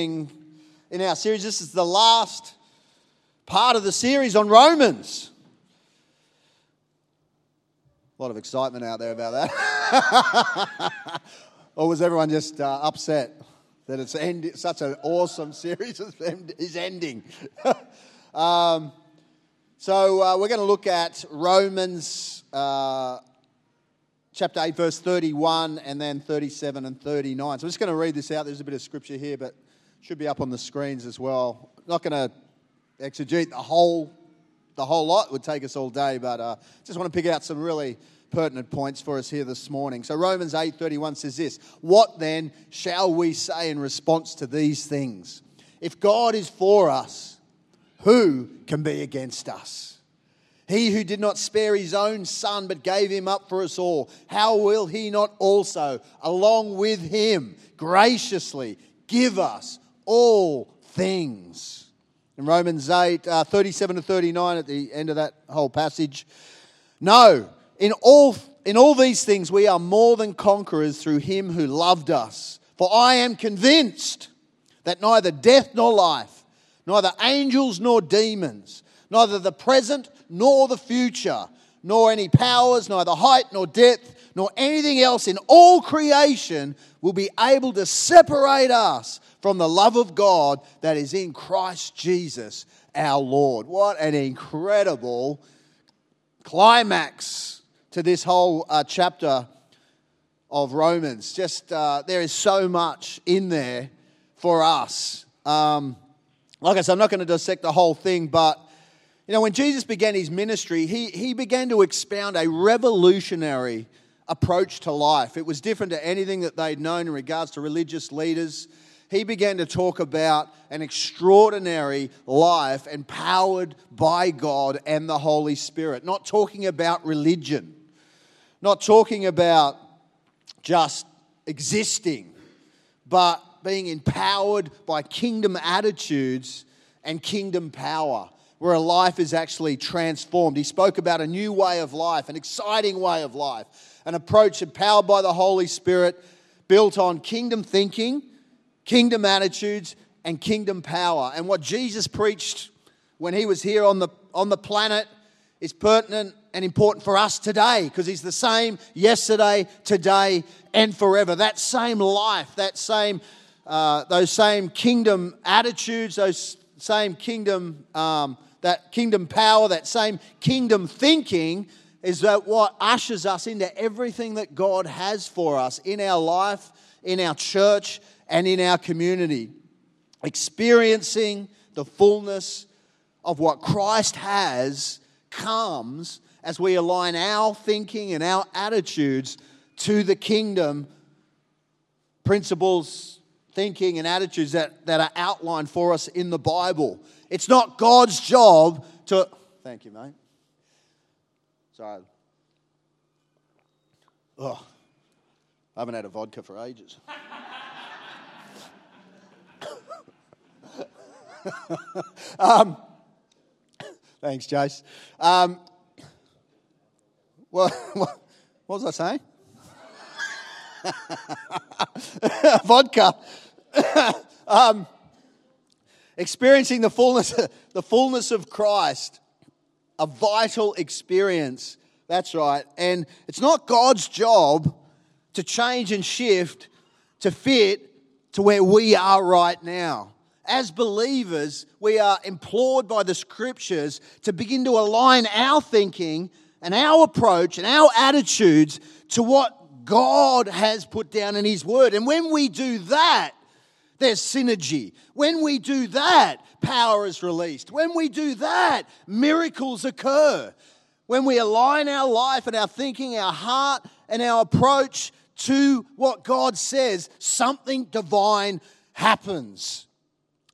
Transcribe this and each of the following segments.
in our series. This is the last part of the series on Romans. A lot of excitement out there about that. or was everyone just uh, upset that it's end- such an awesome series is ending? um, so uh, we're going to look at Romans uh, chapter 8, verse 31, and then 37 and 39. So I'm just going to read this out. There's a bit of scripture here, but should be up on the screens as well. Not going to exegete the whole, the whole lot. It would take us all day, but uh, just want to pick out some really pertinent points for us here this morning. So Romans 8:31 says this, "What then shall we say in response to these things? If God is for us, who can be against us?" He who did not spare his own son but gave him up for us all, how will he not also, along with him, graciously give us all things? In Romans 8, uh, 37 to 39, at the end of that whole passage, no, in all, in all these things we are more than conquerors through him who loved us. For I am convinced that neither death nor life, neither angels nor demons, neither the present nor the future, nor any powers, neither height nor depth, nor anything else in all creation will be able to separate us from the love of God that is in Christ Jesus our Lord. What an incredible climax to this whole uh, chapter of Romans. Just uh, there is so much in there for us. Um, like I said, I'm not going to dissect the whole thing, but you know, when Jesus began his ministry, he, he began to expound a revolutionary approach to life. It was different to anything that they'd known in regards to religious leaders. He began to talk about an extraordinary life empowered by God and the Holy Spirit. Not talking about religion, not talking about just existing, but being empowered by kingdom attitudes and kingdom power where a life is actually transformed. He spoke about a new way of life, an exciting way of life, an approach empowered by the Holy Spirit, built on kingdom thinking, kingdom attitudes, and kingdom power. And what Jesus preached when he was here on the, on the planet is pertinent and important for us today because he's the same yesterday, today, and forever. That same life, that same, uh, those same kingdom attitudes, those same kingdom um, that kingdom power, that same kingdom thinking, is that what ushers us into everything that God has for us in our life, in our church, and in our community. Experiencing the fullness of what Christ has comes as we align our thinking and our attitudes to the kingdom principles, thinking, and attitudes that, that are outlined for us in the Bible. It's not God's job to. Thank you, mate. Oh, I haven't had a vodka for ages. um, thanks, Jace. Um, what, what, what was I saying? vodka. um, experiencing the fullness, the fullness of Christ, a vital experience. That's right. And it's not God's job to change and shift to fit to where we are right now. As believers, we are implored by the scriptures to begin to align our thinking and our approach and our attitudes to what God has put down in His Word. And when we do that, there's synergy. When we do that, power is released. When we do that, miracles occur. When we align our life and our thinking, our heart, and our approach to what God says, something divine happens.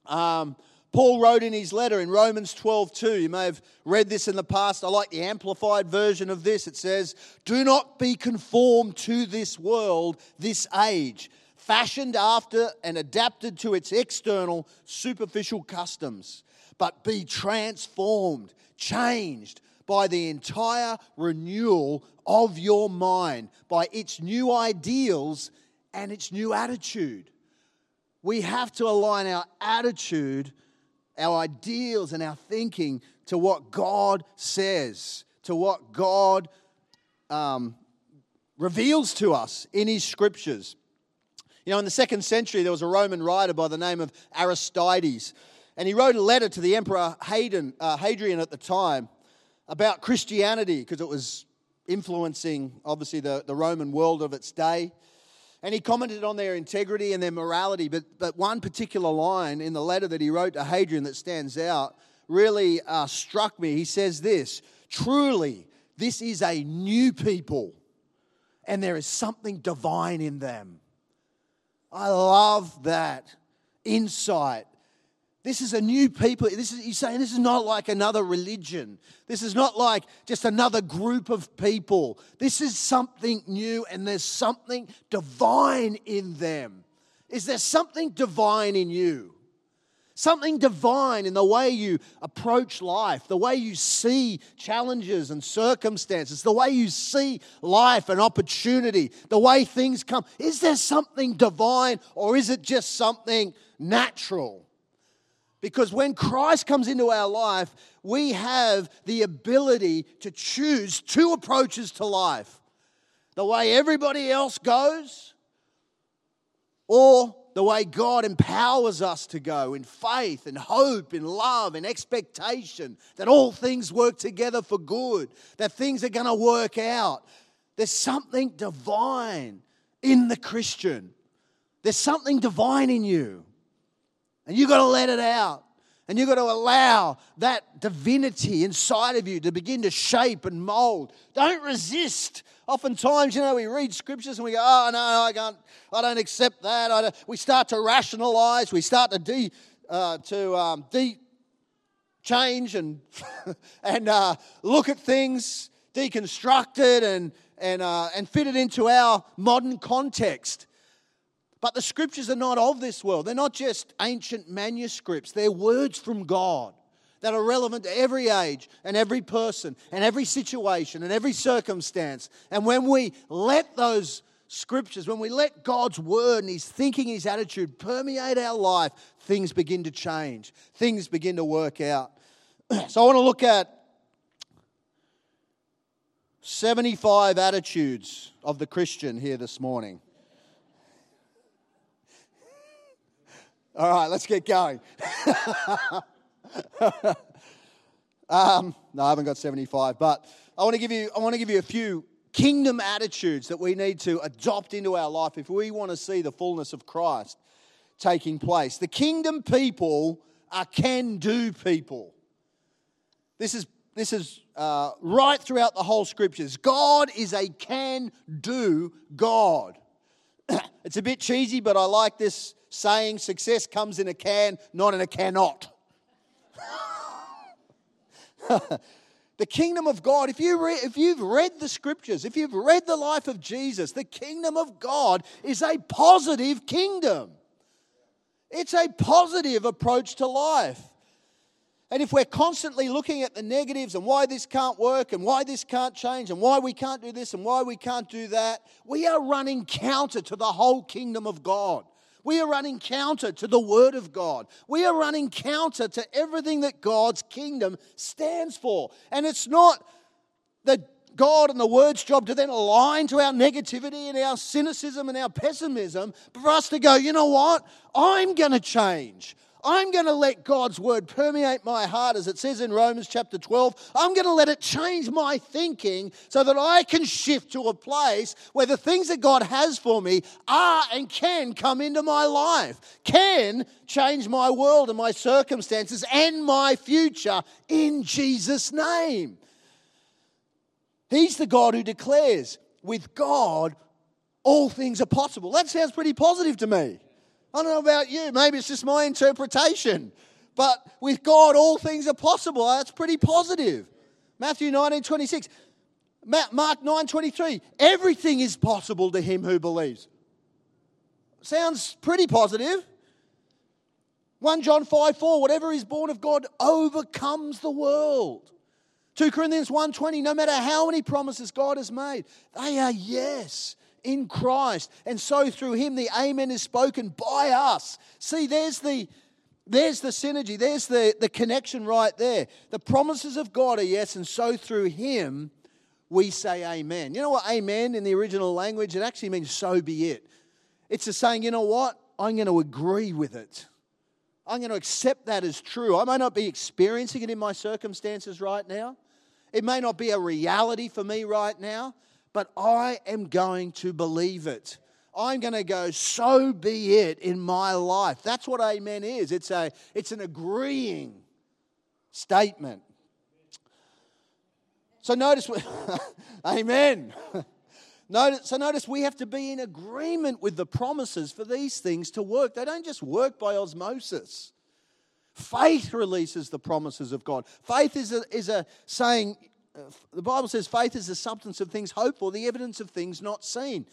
Um, Paul wrote in his letter in Romans 12, 2. You may have read this in the past. I like the amplified version of this. It says, Do not be conformed to this world, this age fashioned after and adapted to its external, superficial customs, but be transformed, changed by the entire renewal of your mind, by its new ideals and its new attitude. we have to align our attitude, our ideals, and our thinking to what God says, to what God um, reveals to us in His scriptures. You know, in the second century, there was a Roman writer by the name of Aristides, and he wrote a letter to the Emperor Hadrian, uh, Hadrian at the time about Christianity because it was influencing, obviously, the, the Roman world of its day. And he commented on their integrity and their morality. But, but one particular line in the letter that he wrote to Hadrian that stands out really uh, struck me. He says this Truly, this is a new people, and there is something divine in them. I love that insight this is a new people. This is, he's saying this is not like another religion. This is not like just another group of people. This is something new, and there's something divine in them. Is there something divine in you? Something divine in the way you approach life, the way you see challenges and circumstances, the way you see life and opportunity, the way things come. Is there something divine or is it just something natural? Because when Christ comes into our life, we have the ability to choose two approaches to life the way everybody else goes, or way God empowers us to go in faith and hope, and love and expectation that all things work together for good, that things are going to work out. There's something divine in the Christian. There's something divine in you. And you've got to let it out. And you've got to allow that divinity inside of you to begin to shape and mold. Don't resist. Oftentimes, you know, we read scriptures and we go, oh, no, I, can't, I don't accept that. Don't. We start to rationalize. We start to, de, uh, to um, de- change and, and uh, look at things, deconstruct it, and, and, uh, and fit it into our modern context. But the scriptures are not of this world. They're not just ancient manuscripts, they're words from God that are relevant to every age and every person and every situation and every circumstance. And when we let those scriptures, when we let God's word and his thinking, his attitude permeate our life, things begin to change, things begin to work out. So I want to look at 75 attitudes of the Christian here this morning. All right, let's get going. um, no, I haven't got 75, but I want to give you I want to give you a few kingdom attitudes that we need to adopt into our life if we want to see the fullness of Christ taking place. The kingdom people are can-do people. This is this is uh, right throughout the whole scriptures. God is a can-do God. it's a bit cheesy, but I like this saying success comes in a can, not in a cannot. the kingdom of God, if, you re- if you've read the scriptures, if you've read the life of Jesus, the kingdom of God is a positive kingdom. It's a positive approach to life. And if we're constantly looking at the negatives and why this can't work and why this can't change and why we can't do this and why we can't do that, we are running counter to the whole kingdom of God. We are running counter to the Word of God. We are running counter to everything that God's kingdom stands for. And it's not the God and the Word's job to then align to our negativity and our cynicism and our pessimism, but for us to go, you know what? I'm going to change. I'm going to let God's word permeate my heart, as it says in Romans chapter 12. I'm going to let it change my thinking so that I can shift to a place where the things that God has for me are and can come into my life, can change my world and my circumstances and my future in Jesus' name. He's the God who declares, with God, all things are possible. That sounds pretty positive to me. I don't know about you, maybe it's just my interpretation. But with God, all things are possible. That's pretty positive. Matthew 19 26. Mark 9 23. Everything is possible to him who believes. Sounds pretty positive. 1 John 5 4. Whatever is born of God overcomes the world. 2 Corinthians 1:20 no matter how many promises God has made they are yes in Christ. And so through him, the amen is spoken by us. See, there's the. There's the synergy. There's the, the connection right there. The promises of God are yes, and so through Him we say amen. You know what amen in the original language? It actually means so be it. It's a saying, you know what? I'm going to agree with it. I'm going to accept that as true. I may not be experiencing it in my circumstances right now. It may not be a reality for me right now, but I am going to believe it. I'm going to go, so be it in my life. That's what amen is. It's, a, it's an agreeing statement. So notice, amen. Notice, so notice we have to be in agreement with the promises for these things to work. They don't just work by osmosis. Faith releases the promises of God. Faith is a, is a saying, the Bible says faith is the substance of things hoped for, the evidence of things not seen.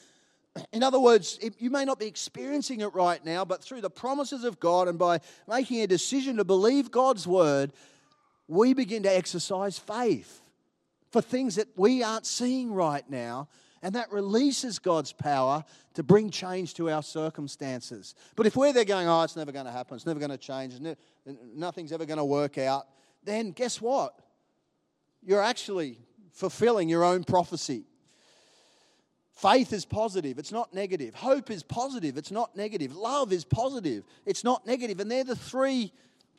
In other words, you may not be experiencing it right now, but through the promises of God and by making a decision to believe God's word, we begin to exercise faith for things that we aren't seeing right now and that releases God's power to bring change to our circumstances. But if we're there going, oh, it's never going to happen, it's never going to change, nothing's ever going to work out, then guess what? You're actually fulfilling your own prophecy. Faith is positive, it's not negative. Hope is positive, it's not negative. Love is positive, it's not negative. And they're the three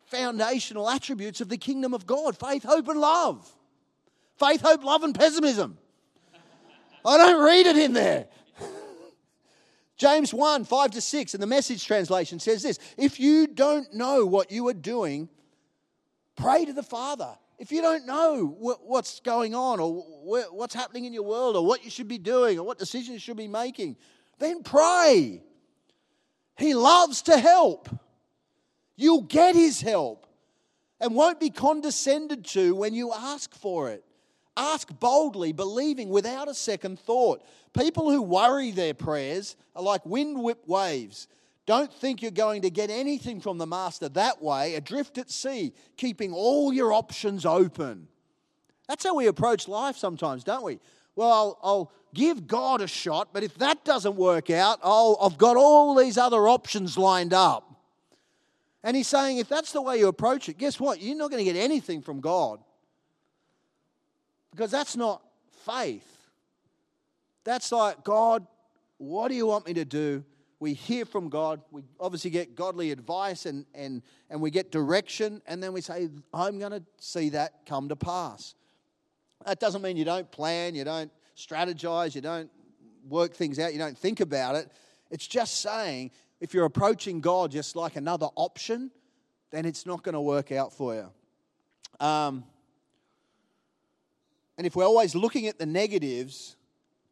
foundational attributes of the kingdom of God faith, hope, and love. Faith, hope, love, and pessimism. I don't read it in there. James 1 5 to 6 in the message translation says this If you don't know what you are doing, pray to the Father. If you don't know what's going on or what's happening in your world or what you should be doing or what decisions you should be making, then pray. He loves to help. You'll get his help and won't be condescended to when you ask for it. Ask boldly, believing without a second thought. People who worry their prayers are like wind whipped waves. Don't think you're going to get anything from the Master that way, adrift at sea, keeping all your options open. That's how we approach life sometimes, don't we? Well, I'll, I'll give God a shot, but if that doesn't work out, I'll, I've got all these other options lined up. And he's saying, if that's the way you approach it, guess what? You're not going to get anything from God. Because that's not faith. That's like, God, what do you want me to do? We hear from God. We obviously get godly advice and, and, and we get direction. And then we say, I'm going to see that come to pass. That doesn't mean you don't plan, you don't strategize, you don't work things out, you don't think about it. It's just saying if you're approaching God just like another option, then it's not going to work out for you. Um, and if we're always looking at the negatives,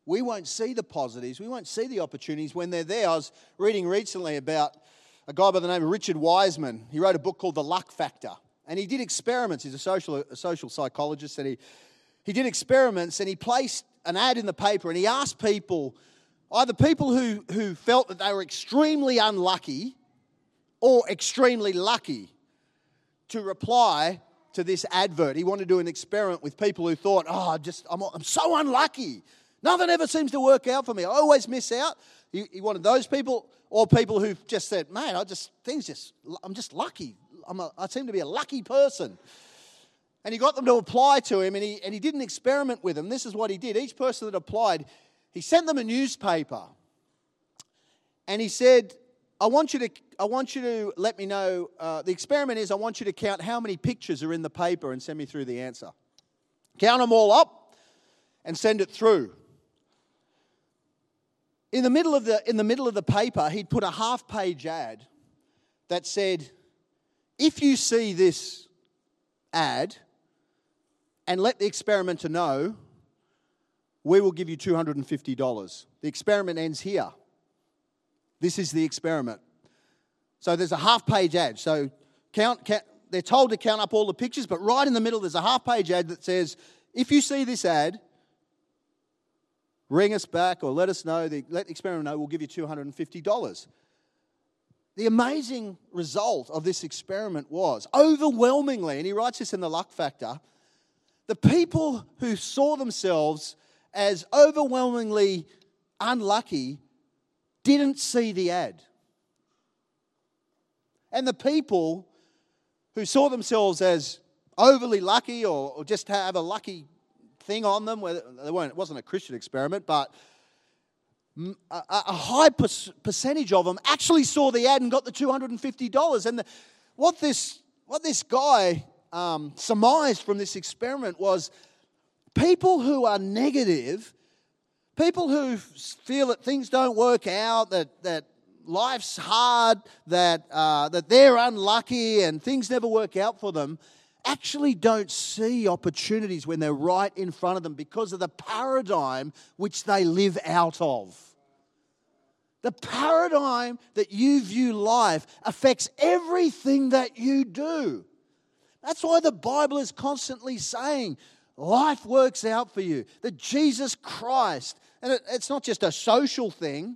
we won't see the positives. We won't see the opportunities when they're there. I was reading recently about a guy by the name of Richard Wiseman. He wrote a book called The Luck Factor. And he did experiments. He's a social, a social psychologist. And he, he did experiments and he placed an ad in the paper and he asked people, either people who, who felt that they were extremely unlucky or extremely lucky, to reply to this advert. He wanted to do an experiment with people who thought, oh, just, I'm, I'm so unlucky. Nothing ever seems to work out for me. I always miss out. He, he wanted those people or people who just said, man, I just, things just, I'm just lucky. I'm a, I seem to be a lucky person. And he got them to apply to him and he, and he did an experiment with them. This is what he did. Each person that applied, he sent them a newspaper. And he said, I want you to, I want you to let me know. Uh, the experiment is I want you to count how many pictures are in the paper and send me through the answer. Count them all up and send it through. In the middle of the, in the, middle of the paper, he'd put a half page ad that said, If you see this ad and let the experimenter know, we will give you $250. The experiment ends here. This is the experiment. So there's a half page ad. So count, count, they're told to count up all the pictures, but right in the middle there's a half page ad that says, if you see this ad, ring us back or let us know, the, let the experiment know, we'll give you $250. The amazing result of this experiment was overwhelmingly, and he writes this in the luck factor, the people who saw themselves as overwhelmingly unlucky didn't see the ad. And the people who saw themselves as overly lucky or, or just have a lucky thing on them, it wasn't a Christian experiment, but a, high percentage of them actually saw the ad and got the $250. And what, this, what this guy um, surmised from this experiment was people who are negative, people who feel that things don't work out, that, that life's hard, that, uh, that they're unlucky and things never work out for them, actually don't see opportunities when they're right in front of them because of the paradigm which they live out of. The paradigm that you view life affects everything that you do. That's why the Bible is constantly saying life works out for you. That Jesus Christ, and it's not just a social thing,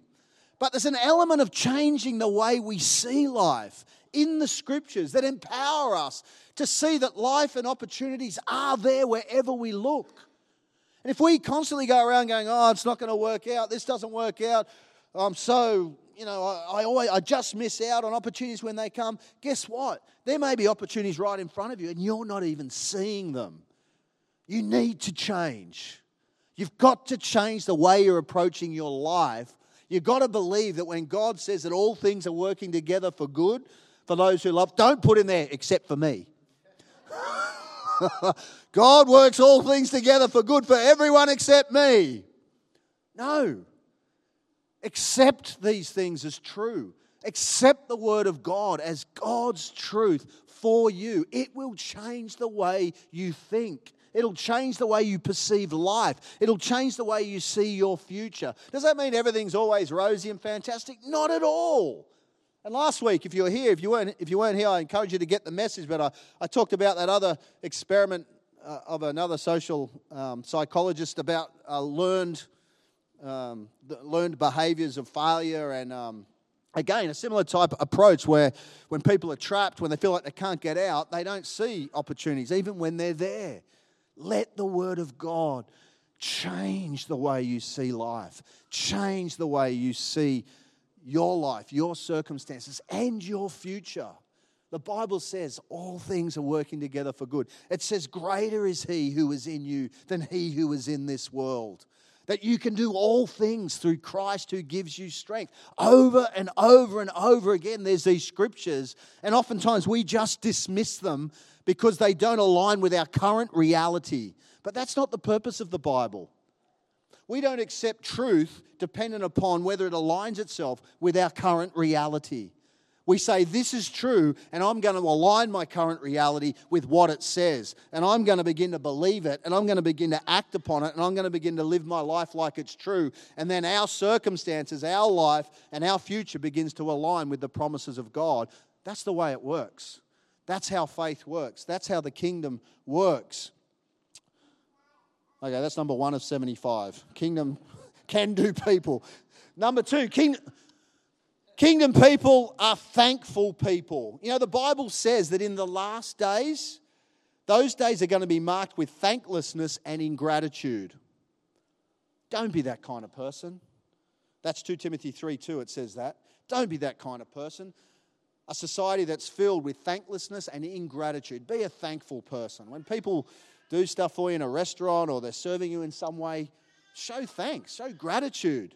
but there's an element of changing the way we see life in the scriptures that empower us to see that life and opportunities are there wherever we look. And if we constantly go around going, oh, it's not going to work out, this doesn't work out, I'm so, you know, I, I, always, I just miss out on opportunities when they come, guess what? There may be opportunities right in front of you and you're not even seeing them. You need to change. You've got to change the way you're approaching your life. You've got to believe that when God says that all things are working together for good for those who love, don't put in there except for me. God works all things together for good for everyone except me. No. Accept these things as true. Accept the Word of God as God's truth for you. It will change the way you think. It'll change the way you perceive life. It'll change the way you see your future. Does that mean everything's always rosy and fantastic? Not at all. And last week, if you were here, if you weren't, if you weren't here, I encourage you to get the message. But I, I talked about that other experiment uh, of another social um, psychologist about uh, learned, um, learned behaviors of failure and um, again, a similar type of approach where when people are trapped, when they feel like they can't get out, they don't see opportunities, even when they're there. Let the Word of God change the way you see life, change the way you see your life, your circumstances, and your future. The Bible says all things are working together for good. It says, Greater is He who is in you than He who is in this world. That you can do all things through Christ who gives you strength. Over and over and over again, there's these scriptures, and oftentimes we just dismiss them because they don't align with our current reality. But that's not the purpose of the Bible. We don't accept truth dependent upon whether it aligns itself with our current reality. We say, This is true, and I'm going to align my current reality with what it says. And I'm going to begin to believe it, and I'm going to begin to act upon it, and I'm going to begin to live my life like it's true. And then our circumstances, our life, and our future begins to align with the promises of God. That's the way it works. That's how faith works. That's how the kingdom works. Okay, that's number one of 75. Kingdom can do people. Number two, king, kingdom people are thankful people. You know, the Bible says that in the last days, those days are going to be marked with thanklessness and ingratitude. Don't be that kind of person. That's 2 Timothy 3 2, it says that. Don't be that kind of person a society that's filled with thanklessness and ingratitude. Be a thankful person. When people do stuff for you in a restaurant or they're serving you in some way, show thanks, show gratitude.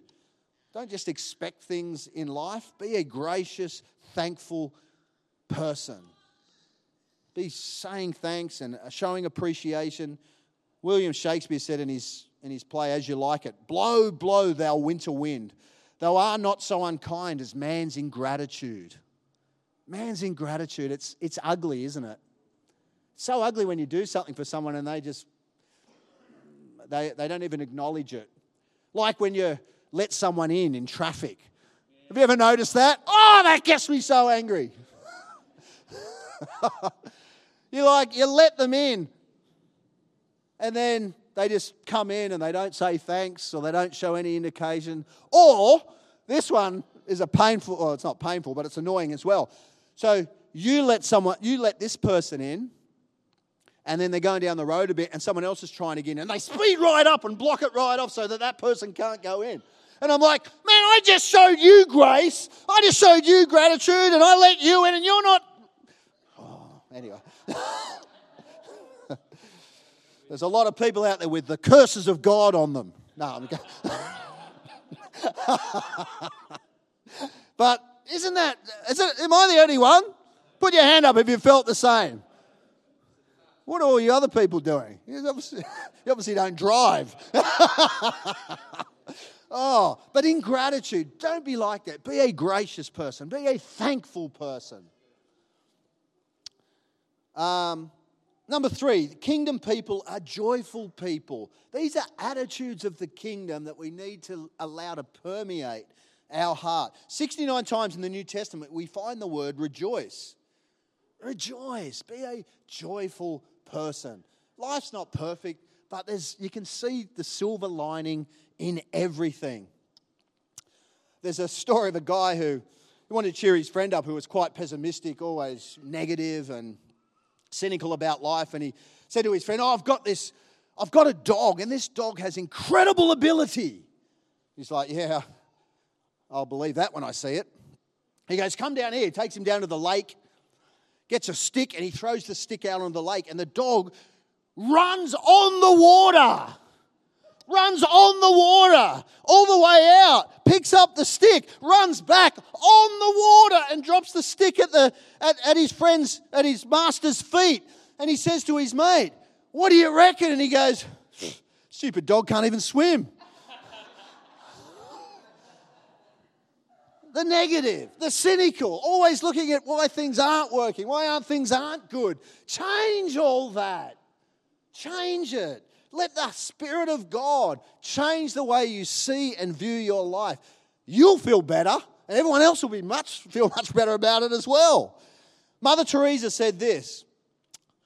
Don't just expect things in life. Be a gracious, thankful person. Be saying thanks and showing appreciation. William Shakespeare said in his, in his play, As You Like It, Blow, blow, thou winter wind. Thou art not so unkind as man's ingratitude. Man's ingratitude, it's, it's ugly, isn't it? So ugly when you do something for someone and they just, they, they don't even acknowledge it. Like when you let someone in in traffic. Have you ever noticed that? Oh, that gets me so angry. you like, you let them in and then they just come in and they don't say thanks or they don't show any indication. Or this one is a painful, well, it's not painful, but it's annoying as well. So you let someone, you let this person in, and then they're going down the road a bit, and someone else is trying to get in, and they speed right up and block it right off so that that person can't go in. And I'm like, man, I just showed you grace. I just showed you gratitude and I let you in and you're not. Oh, anyway. There's a lot of people out there with the curses of God on them. No, I'm but isn't that, is it, am I the only one? Put your hand up if you felt the same. What are all you other people doing? You obviously, you obviously don't drive. oh, but in gratitude, don't be like that. Be a gracious person, be a thankful person. Um, number three, kingdom people are joyful people. These are attitudes of the kingdom that we need to allow to permeate our heart. 69 times in the New Testament, we find the word rejoice. Rejoice. Be a joyful person. Life's not perfect, but there's, you can see the silver lining in everything. There's a story of a guy who, who wanted to cheer his friend up who was quite pessimistic, always negative and cynical about life. And he said to his friend, Oh, I've got this, I've got a dog, and this dog has incredible ability. He's like, Yeah, I'll believe that when I see it. He goes, Come down here. He takes him down to the lake gets a stick and he throws the stick out on the lake, and the dog runs on the water. Runs on the water all the way out, picks up the stick, runs back on the water, and drops the stick at, the, at, at his friend's, at his master's feet. And he says to his mate, What do you reckon? And he goes, Stupid dog can't even swim. The negative, the cynical, always looking at why things aren't working, why aren't things aren't good. Change all that. Change it. Let the Spirit of God change the way you see and view your life. You'll feel better, and everyone else will be much feel much better about it as well. Mother Teresa said this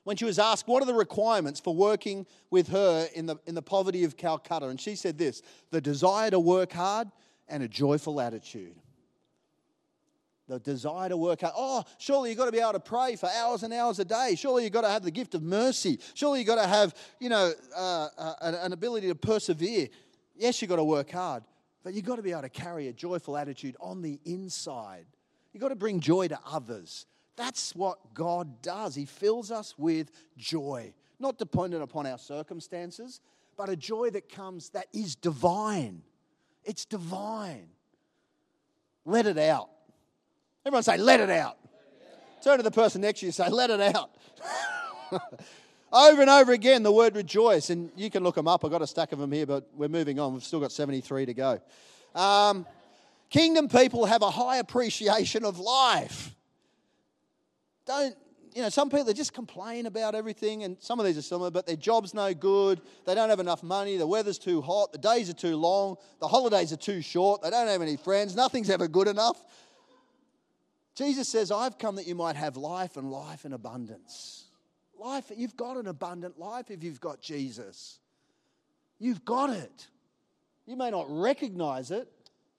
when she was asked what are the requirements for working with her in the, in the poverty of Calcutta. And she said this the desire to work hard and a joyful attitude the desire to work hard. Oh, surely you've got to be able to pray for hours and hours a day. Surely you've got to have the gift of mercy. Surely you've got to have, you know, uh, uh, an ability to persevere. Yes, you've got to work hard, but you've got to be able to carry a joyful attitude on the inside. You've got to bring joy to others. That's what God does. He fills us with joy, not dependent upon our circumstances, but a joy that comes that is divine. It's divine. Let it out. Everyone say, let it out. Turn to the person next to you and say, let it out. over and over again, the word rejoice. And you can look them up. I've got a stack of them here, but we're moving on. We've still got 73 to go. Um, kingdom people have a high appreciation of life. Don't, you know, some people just complain about everything, and some of these are similar, but their job's no good. They don't have enough money. The weather's too hot. The days are too long. The holidays are too short. They don't have any friends. Nothing's ever good enough. Jesus says, I've come that you might have life and life in abundance. Life, you've got an abundant life if you've got Jesus. You've got it. You may not recognize it,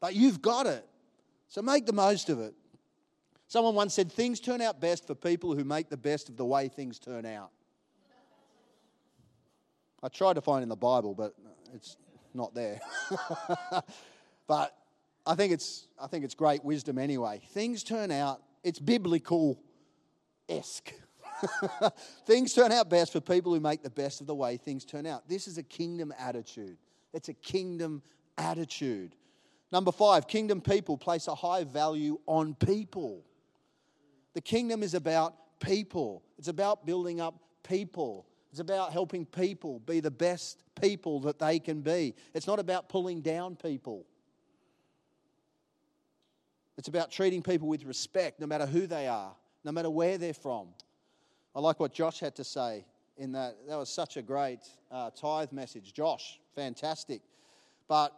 but you've got it. So make the most of it. Someone once said, Things turn out best for people who make the best of the way things turn out. I tried to find in the Bible, but it's not there. but I think it's I think it's great wisdom anyway. Things turn out it's biblical esque. things turn out best for people who make the best of the way things turn out. This is a kingdom attitude. It's a kingdom attitude. Number five, kingdom people place a high value on people. The kingdom is about people, it's about building up people. It's about helping people be the best people that they can be. It's not about pulling down people. It's about treating people with respect, no matter who they are, no matter where they're from. I like what Josh had to say in that. That was such a great uh, tithe message. Josh, fantastic. But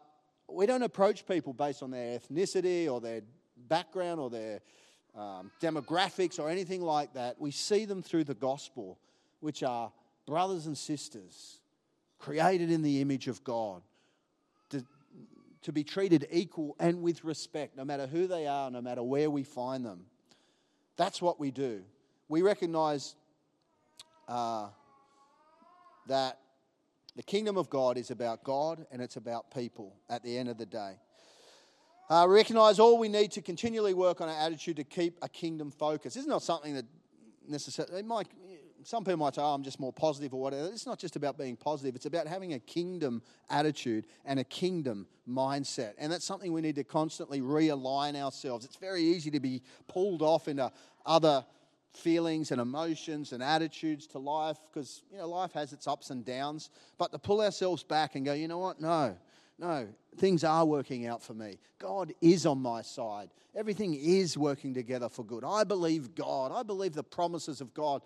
we don't approach people based on their ethnicity or their background or their um, demographics or anything like that. We see them through the gospel, which are brothers and sisters created in the image of God to be treated equal and with respect, no matter who they are, no matter where we find them. That's what we do. We recognize uh, that the kingdom of God is about God and it's about people at the end of the day. Uh, recognize all we need to continually work on our attitude to keep a kingdom focus. This is not something that necessarily, might, some people might say, oh, I'm just more positive or whatever. It's not just about being positive, it's about having a kingdom attitude and a kingdom mindset. And that's something we need to constantly realign ourselves. It's very easy to be pulled off into other feelings and emotions and attitudes to life because, you know, life has its ups and downs. But to pull ourselves back and go, you know what? No, no, things are working out for me. God is on my side. Everything is working together for good. I believe God. I believe the promises of God.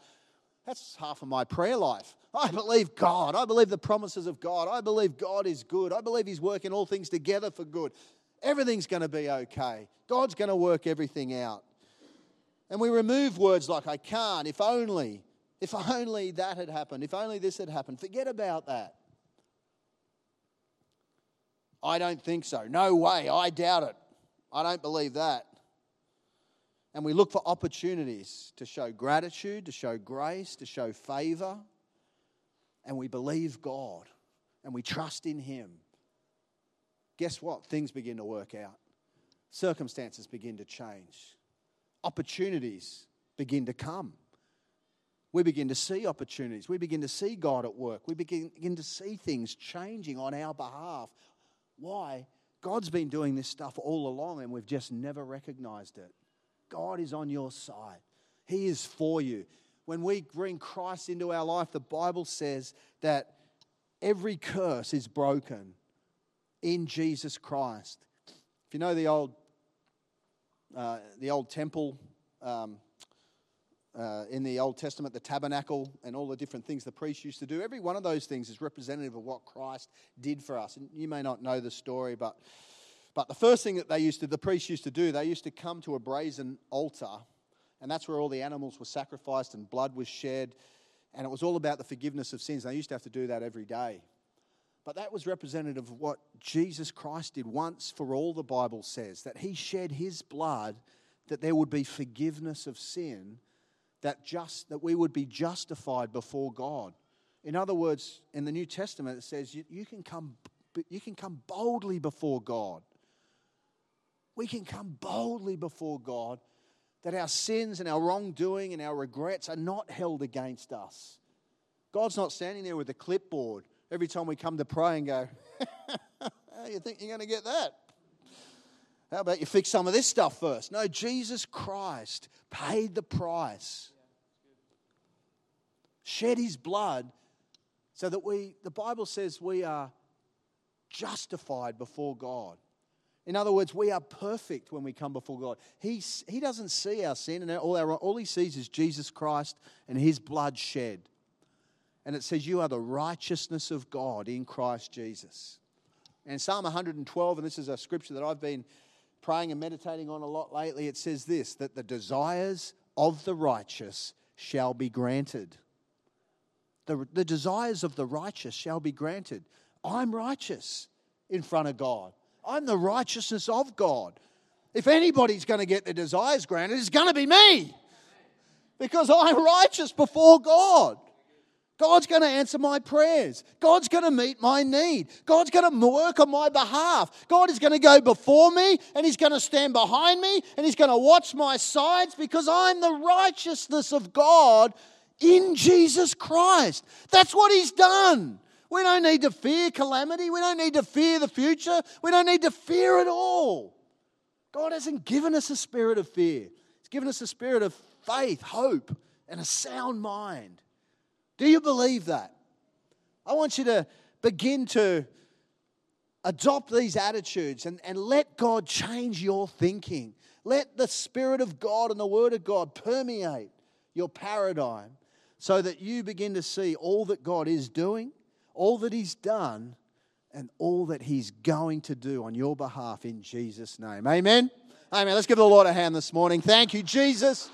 That's half of my prayer life. I believe God. I believe the promises of God. I believe God is good. I believe He's working all things together for good. Everything's going to be okay. God's going to work everything out. And we remove words like I can't, if only, if only that had happened, if only this had happened. Forget about that. I don't think so. No way. I doubt it. I don't believe that. And we look for opportunities to show gratitude, to show grace, to show favor. And we believe God and we trust in Him. Guess what? Things begin to work out, circumstances begin to change, opportunities begin to come. We begin to see opportunities. We begin to see God at work. We begin, begin to see things changing on our behalf, why? God's been doing this stuff all along and we've just never recognized it. God is on your side, He is for you. When we bring Christ into our life, the Bible says that every curse is broken in Jesus Christ. If you know the old, uh, the old temple um, uh, in the Old Testament, the tabernacle and all the different things the priests used to do. Every one of those things is representative of what Christ did for us. And you may not know the story, but, but the first thing that they used to, the priests used to do, they used to come to a brazen altar, and that's where all the animals were sacrificed and blood was shed. And it was all about the forgiveness of sins. They used to have to do that every day. But that was representative of what Jesus Christ did once for all, the Bible says, that he shed his blood that there would be forgiveness of sin that just that we would be justified before God. In other words, in the New Testament it says you, you can come you can come boldly before God. We can come boldly before God that our sins and our wrongdoing and our regrets are not held against us. God's not standing there with a clipboard every time we come to pray and go, you think you're going to get that? How about you fix some of this stuff first? No, Jesus Christ paid the price shed his blood so that we, the Bible says, we are justified before God. In other words, we are perfect when we come before God. He, he doesn't see our sin, and all, our, all he sees is Jesus Christ and his blood shed. And it says, You are the righteousness of God in Christ Jesus. And Psalm 112, and this is a scripture that I've been praying and meditating on a lot lately, it says this that the desires of the righteous shall be granted. The, the desires of the righteous shall be granted. I'm righteous in front of God. I'm the righteousness of God. If anybody's going to get their desires granted, it's going to be me because I'm righteous before God. God's going to answer my prayers. God's going to meet my need. God's going to work on my behalf. God is going to go before me and He's going to stand behind me and He's going to watch my sides because I'm the righteousness of God in Jesus Christ. That's what He's done. We don't need to fear calamity. We don't need to fear the future. We don't need to fear at all. God hasn't given us a spirit of fear, He's given us a spirit of faith, hope, and a sound mind. Do you believe that? I want you to begin to adopt these attitudes and, and let God change your thinking. Let the Spirit of God and the Word of God permeate your paradigm so that you begin to see all that God is doing, all that He's done, and all that He's going to do on your behalf in Jesus' name. Amen. Amen. Let's give the Lord a hand this morning. Thank you, Jesus.